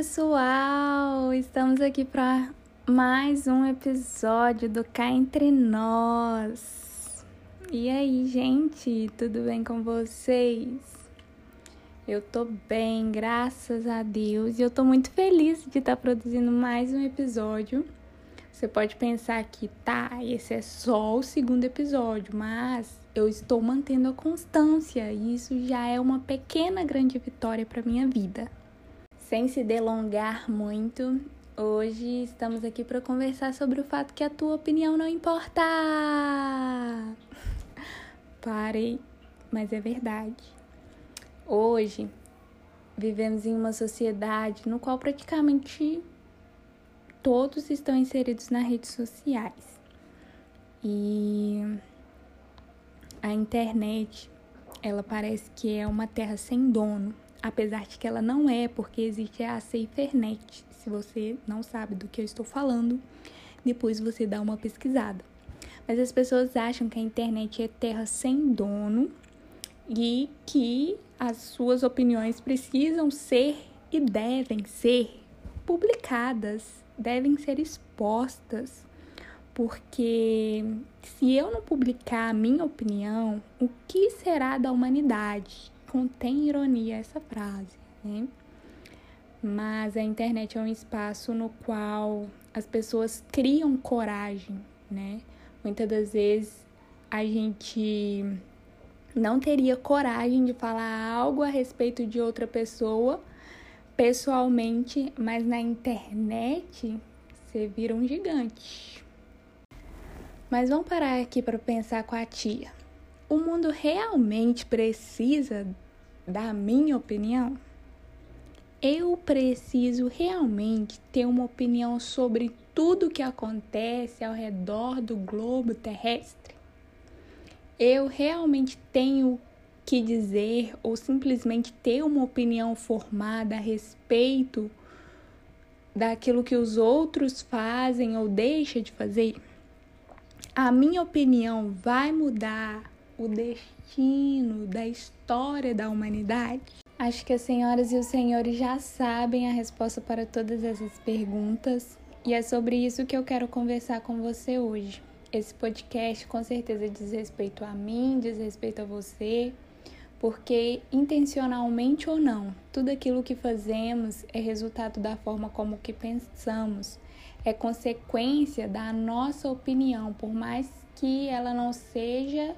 Pessoal, estamos aqui para mais um episódio do Cá Entre Nós. E aí, gente, tudo bem com vocês? Eu tô bem, graças a Deus, e eu tô muito feliz de estar tá produzindo mais um episódio. Você pode pensar que tá, esse é só o segundo episódio, mas eu estou mantendo a constância e isso já é uma pequena grande vitória para minha vida. Sem se delongar muito, hoje estamos aqui para conversar sobre o fato que a tua opinião não importa. Parei, mas é verdade. Hoje vivemos em uma sociedade no qual praticamente todos estão inseridos nas redes sociais. E a internet, ela parece que é uma terra sem dono, apesar de que ela não é, porque existe a SaferNet. Se você não sabe do que eu estou falando, depois você dá uma pesquisada. Mas as pessoas acham que a internet é terra sem dono e que as suas opiniões precisam ser e devem ser publicadas, devem ser expostas porque se eu não publicar a minha opinião, o que será da humanidade? Contém ironia essa frase, né? Mas a internet é um espaço no qual as pessoas criam coragem, né? Muitas das vezes a gente não teria coragem de falar algo a respeito de outra pessoa pessoalmente, mas na internet você vira um gigante. Mas vamos parar aqui para pensar com a tia. O mundo realmente precisa da minha opinião? Eu preciso realmente ter uma opinião sobre tudo que acontece ao redor do globo terrestre? Eu realmente tenho que dizer ou simplesmente ter uma opinião formada a respeito daquilo que os outros fazem ou deixam de fazer? a minha opinião vai mudar o destino da história da humanidade? Acho que as senhoras e os senhores já sabem a resposta para todas essas perguntas e é sobre isso que eu quero conversar com você hoje. Esse podcast com certeza diz respeito a mim, diz respeito a você, porque intencionalmente ou não, tudo aquilo que fazemos é resultado da forma como que pensamos é consequência da nossa opinião, por mais que ela não seja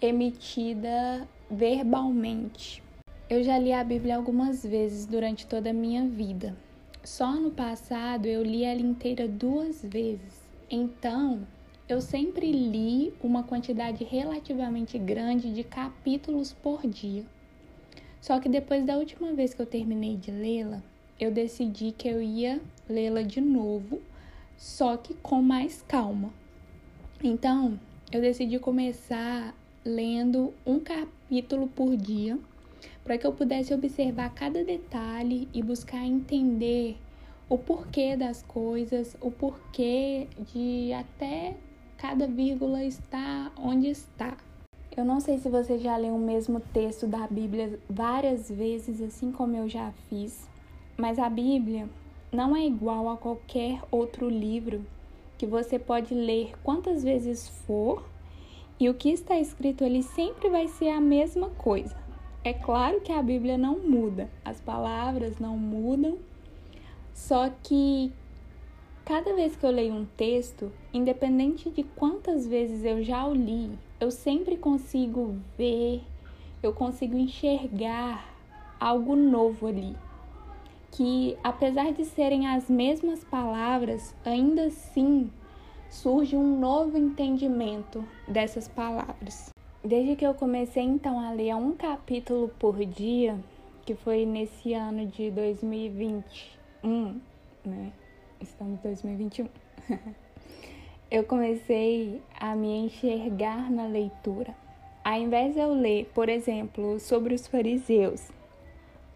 emitida verbalmente. Eu já li a Bíblia algumas vezes durante toda a minha vida. Só no passado eu li ela inteira duas vezes. Então, eu sempre li uma quantidade relativamente grande de capítulos por dia. Só que depois da última vez que eu terminei de lê-la, eu decidi que eu ia lê-la de novo, só que com mais calma. Então, eu decidi começar lendo um capítulo por dia, para que eu pudesse observar cada detalhe e buscar entender o porquê das coisas, o porquê de até cada vírgula estar onde está. Eu não sei se você já leu o mesmo texto da Bíblia várias vezes, assim como eu já fiz, mas a Bíblia não é igual a qualquer outro livro que você pode ler quantas vezes for e o que está escrito ali sempre vai ser a mesma coisa. É claro que a Bíblia não muda, as palavras não mudam, só que cada vez que eu leio um texto, independente de quantas vezes eu já o li, eu sempre consigo ver, eu consigo enxergar algo novo ali que, apesar de serem as mesmas palavras, ainda assim surge um novo entendimento dessas palavras. Desde que eu comecei então a ler um capítulo por dia, que foi nesse ano de 2021, né? Estamos em 2021. eu comecei a me enxergar na leitura. Ao invés de eu ler, por exemplo, sobre os fariseus,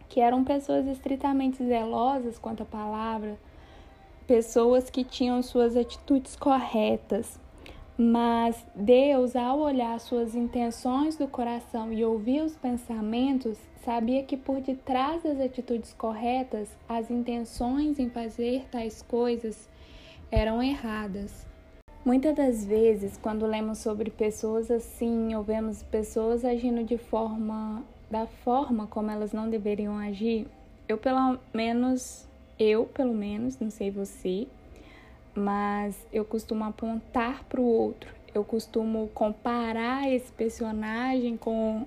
que eram pessoas estritamente zelosas quanto à palavra, pessoas que tinham suas atitudes corretas, Mas Deus, ao olhar suas intenções do coração e ouvir os pensamentos, sabia que por detrás das atitudes corretas, as intenções em fazer tais coisas eram erradas. Muitas das vezes, quando lemos sobre pessoas assim, ou vemos pessoas agindo de forma da forma como elas não deveriam agir, eu pelo menos, eu pelo menos, não sei você, mas eu costumo apontar para o outro. Eu costumo comparar esse personagem com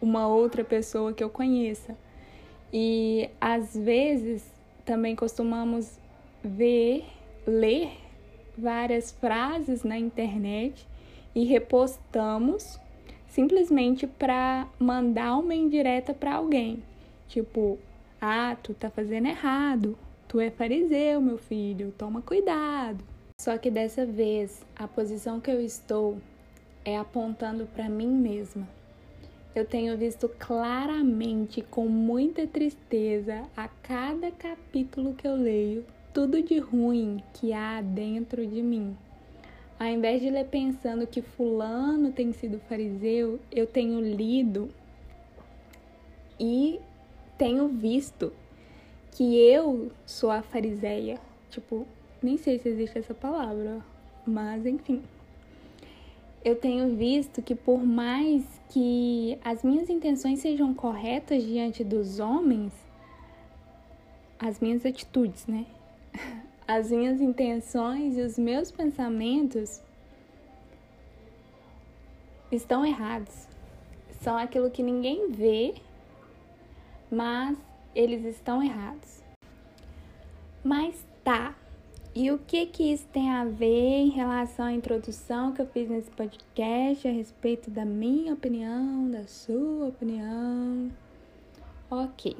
uma outra pessoa que eu conheça. E às vezes também costumamos ver, ler várias frases na internet e repostamos simplesmente para mandar uma indireta para alguém. Tipo, ah, tu tá fazendo errado. Tu é fariseu, meu filho, toma cuidado. Só que dessa vez, a posição que eu estou é apontando para mim mesma. Eu tenho visto claramente, com muita tristeza, a cada capítulo que eu leio, tudo de ruim que há dentro de mim. Ao invés de ler pensando que Fulano tem sido fariseu, eu tenho lido e tenho visto que eu sou a fariseia. Tipo, nem sei se existe essa palavra, mas enfim. Eu tenho visto que por mais que as minhas intenções sejam corretas diante dos homens, as minhas atitudes, né? As minhas intenções e os meus pensamentos estão errados. São aquilo que ninguém vê, mas eles estão errados. Mas tá. E o que que isso tem a ver em relação à introdução que eu fiz nesse podcast a respeito da minha opinião, da sua opinião? Ok.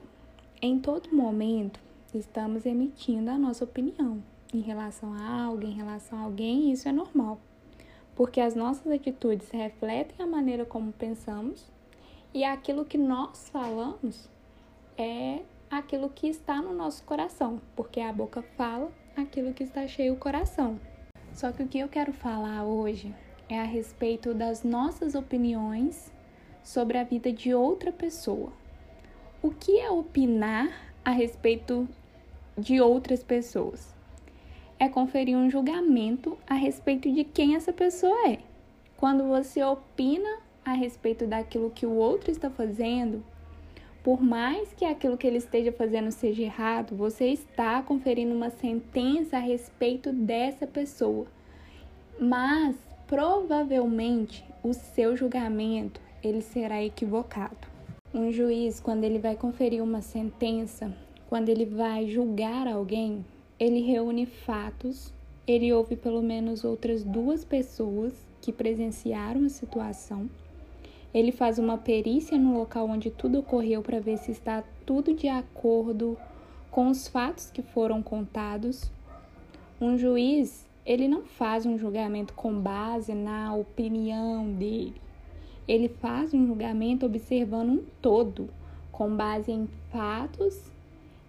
Em todo momento, estamos emitindo a nossa opinião em relação a algo, em relação a alguém, e isso é normal. Porque as nossas atitudes refletem a maneira como pensamos e aquilo que nós falamos é aquilo que está no nosso coração, porque a boca fala aquilo que está cheio o coração. Só que o que eu quero falar hoje é a respeito das nossas opiniões sobre a vida de outra pessoa. O que é opinar a respeito de outras pessoas? É conferir um julgamento a respeito de quem essa pessoa é. Quando você opina a respeito daquilo que o outro está fazendo, por mais que aquilo que ele esteja fazendo seja errado, você está conferindo uma sentença a respeito dessa pessoa. Mas provavelmente o seu julgamento ele será equivocado. Um juiz, quando ele vai conferir uma sentença, quando ele vai julgar alguém, ele reúne fatos, ele ouve pelo menos outras duas pessoas que presenciaram a situação ele faz uma perícia no local onde tudo ocorreu para ver se está tudo de acordo com os fatos que foram contados. Um juiz, ele não faz um julgamento com base na opinião dele. Ele faz um julgamento observando um todo, com base em fatos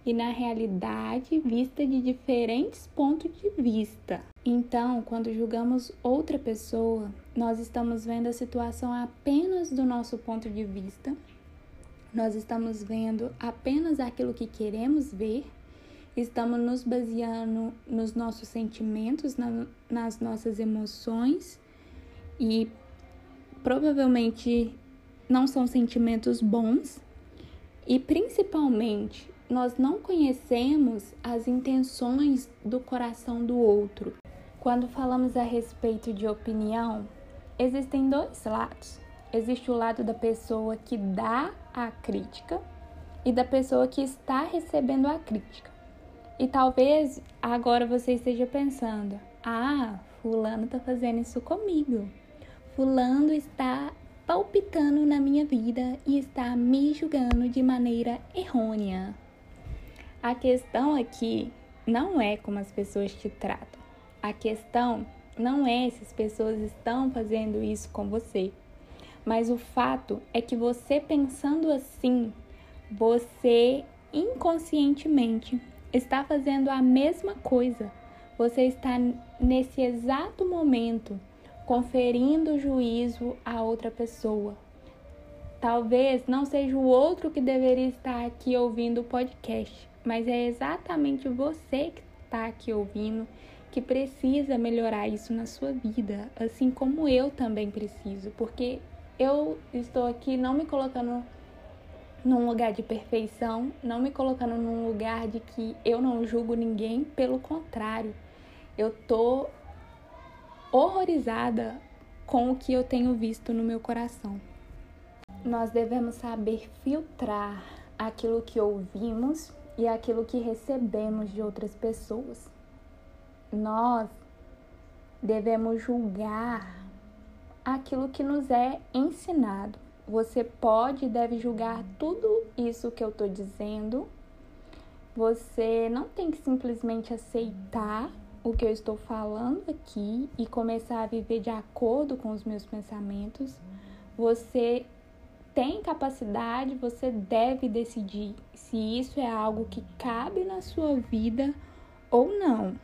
e na realidade vista de diferentes pontos de vista. Então, quando julgamos outra pessoa, nós estamos vendo a situação apenas do nosso ponto de vista, nós estamos vendo apenas aquilo que queremos ver, estamos nos baseando nos nossos sentimentos, na, nas nossas emoções e provavelmente não são sentimentos bons. E principalmente nós não conhecemos as intenções do coração do outro. Quando falamos a respeito de opinião, existem dois lados. Existe o lado da pessoa que dá a crítica e da pessoa que está recebendo a crítica. E talvez agora você esteja pensando: ah, Fulano está fazendo isso comigo. Fulano está palpitando na minha vida e está me julgando de maneira errônea. A questão aqui não é como as pessoas te tratam. A questão não é se as pessoas estão fazendo isso com você. Mas o fato é que você pensando assim, você inconscientemente está fazendo a mesma coisa. Você está nesse exato momento conferindo juízo a outra pessoa. Talvez não seja o outro que deveria estar aqui ouvindo o podcast, mas é exatamente você que está aqui ouvindo que precisa melhorar isso na sua vida, assim como eu também preciso, porque eu estou aqui não me colocando num lugar de perfeição, não me colocando num lugar de que eu não julgo ninguém, pelo contrário, eu tô horrorizada com o que eu tenho visto no meu coração. Nós devemos saber filtrar aquilo que ouvimos e aquilo que recebemos de outras pessoas nós devemos julgar aquilo que nos é ensinado. Você pode e deve julgar tudo isso que eu estou dizendo. Você não tem que simplesmente aceitar o que eu estou falando aqui e começar a viver de acordo com os meus pensamentos. Você tem capacidade, você deve decidir se isso é algo que cabe na sua vida ou não.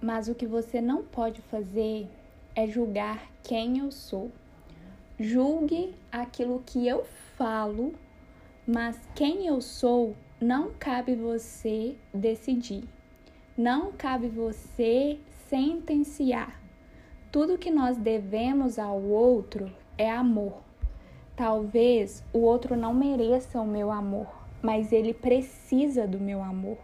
Mas o que você não pode fazer é julgar quem eu sou. Julgue aquilo que eu falo, mas quem eu sou não cabe você decidir. Não cabe você sentenciar. Tudo que nós devemos ao outro é amor. Talvez o outro não mereça o meu amor, mas ele precisa do meu amor.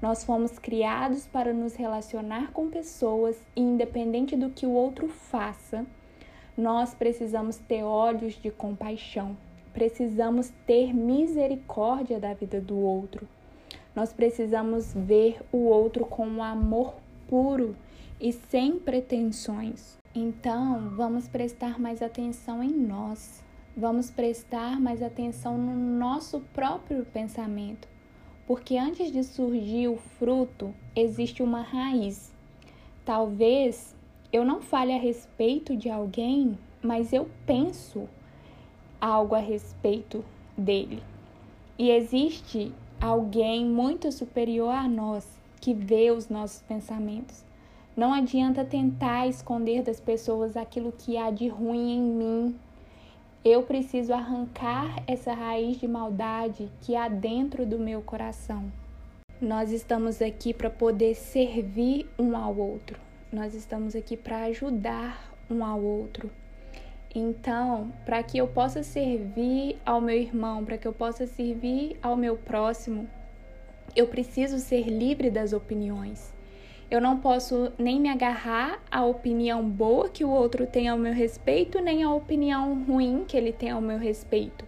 Nós fomos criados para nos relacionar com pessoas e, independente do que o outro faça, nós precisamos ter olhos de compaixão, precisamos ter misericórdia da vida do outro. Nós precisamos ver o outro com um amor puro e sem pretensões. Então, vamos prestar mais atenção em nós. Vamos prestar mais atenção no nosso próprio pensamento porque antes de surgir o fruto, existe uma raiz. Talvez eu não fale a respeito de alguém, mas eu penso algo a respeito dele. E existe alguém muito superior a nós que vê os nossos pensamentos. Não adianta tentar esconder das pessoas aquilo que há de ruim em mim, eu preciso arrancar essa raiz de maldade que há dentro do meu coração. Nós estamos aqui para poder servir um ao outro. Nós estamos aqui para ajudar um ao outro. Então, para que eu possa servir ao meu irmão, para que eu possa servir ao meu próximo, eu preciso ser livre das opiniões. Eu não posso nem me agarrar à opinião boa que o outro tem ao meu respeito, nem à opinião ruim que ele tem ao meu respeito,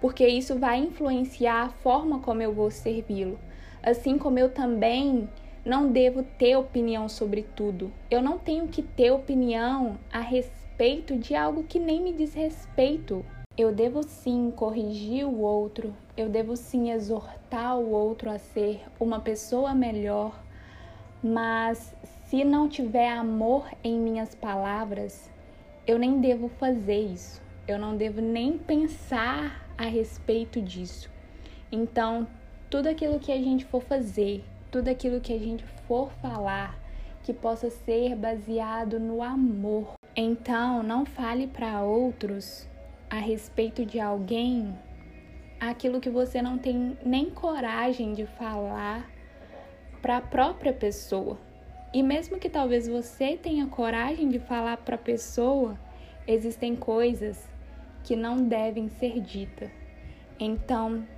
porque isso vai influenciar a forma como eu vou servi-lo. Assim como eu também não devo ter opinião sobre tudo. Eu não tenho que ter opinião a respeito de algo que nem me diz respeito. Eu devo sim corrigir o outro, eu devo sim exortar o outro a ser uma pessoa melhor, mas se não tiver amor em minhas palavras, eu nem devo fazer isso. Eu não devo nem pensar a respeito disso. Então, tudo aquilo que a gente for fazer, tudo aquilo que a gente for falar, que possa ser baseado no amor. Então, não fale para outros a respeito de alguém aquilo que você não tem nem coragem de falar para a própria pessoa. E mesmo que talvez você tenha coragem de falar para a pessoa, existem coisas que não devem ser ditas. Então,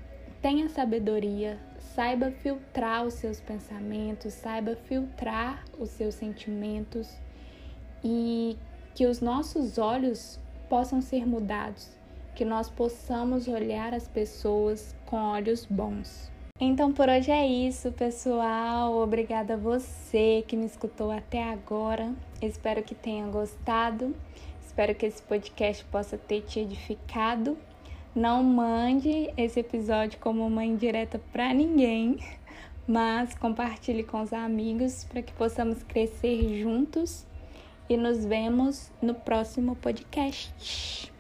tenha sabedoria, saiba filtrar os seus pensamentos, saiba filtrar os seus sentimentos e que os nossos olhos possam ser mudados, que nós possamos olhar as pessoas com olhos bons. Então por hoje é isso, pessoal. Obrigada a você que me escutou até agora. Espero que tenha gostado. Espero que esse podcast possa ter te edificado. Não mande esse episódio como uma indireta para ninguém, mas compartilhe com os amigos para que possamos crescer juntos. E nos vemos no próximo podcast.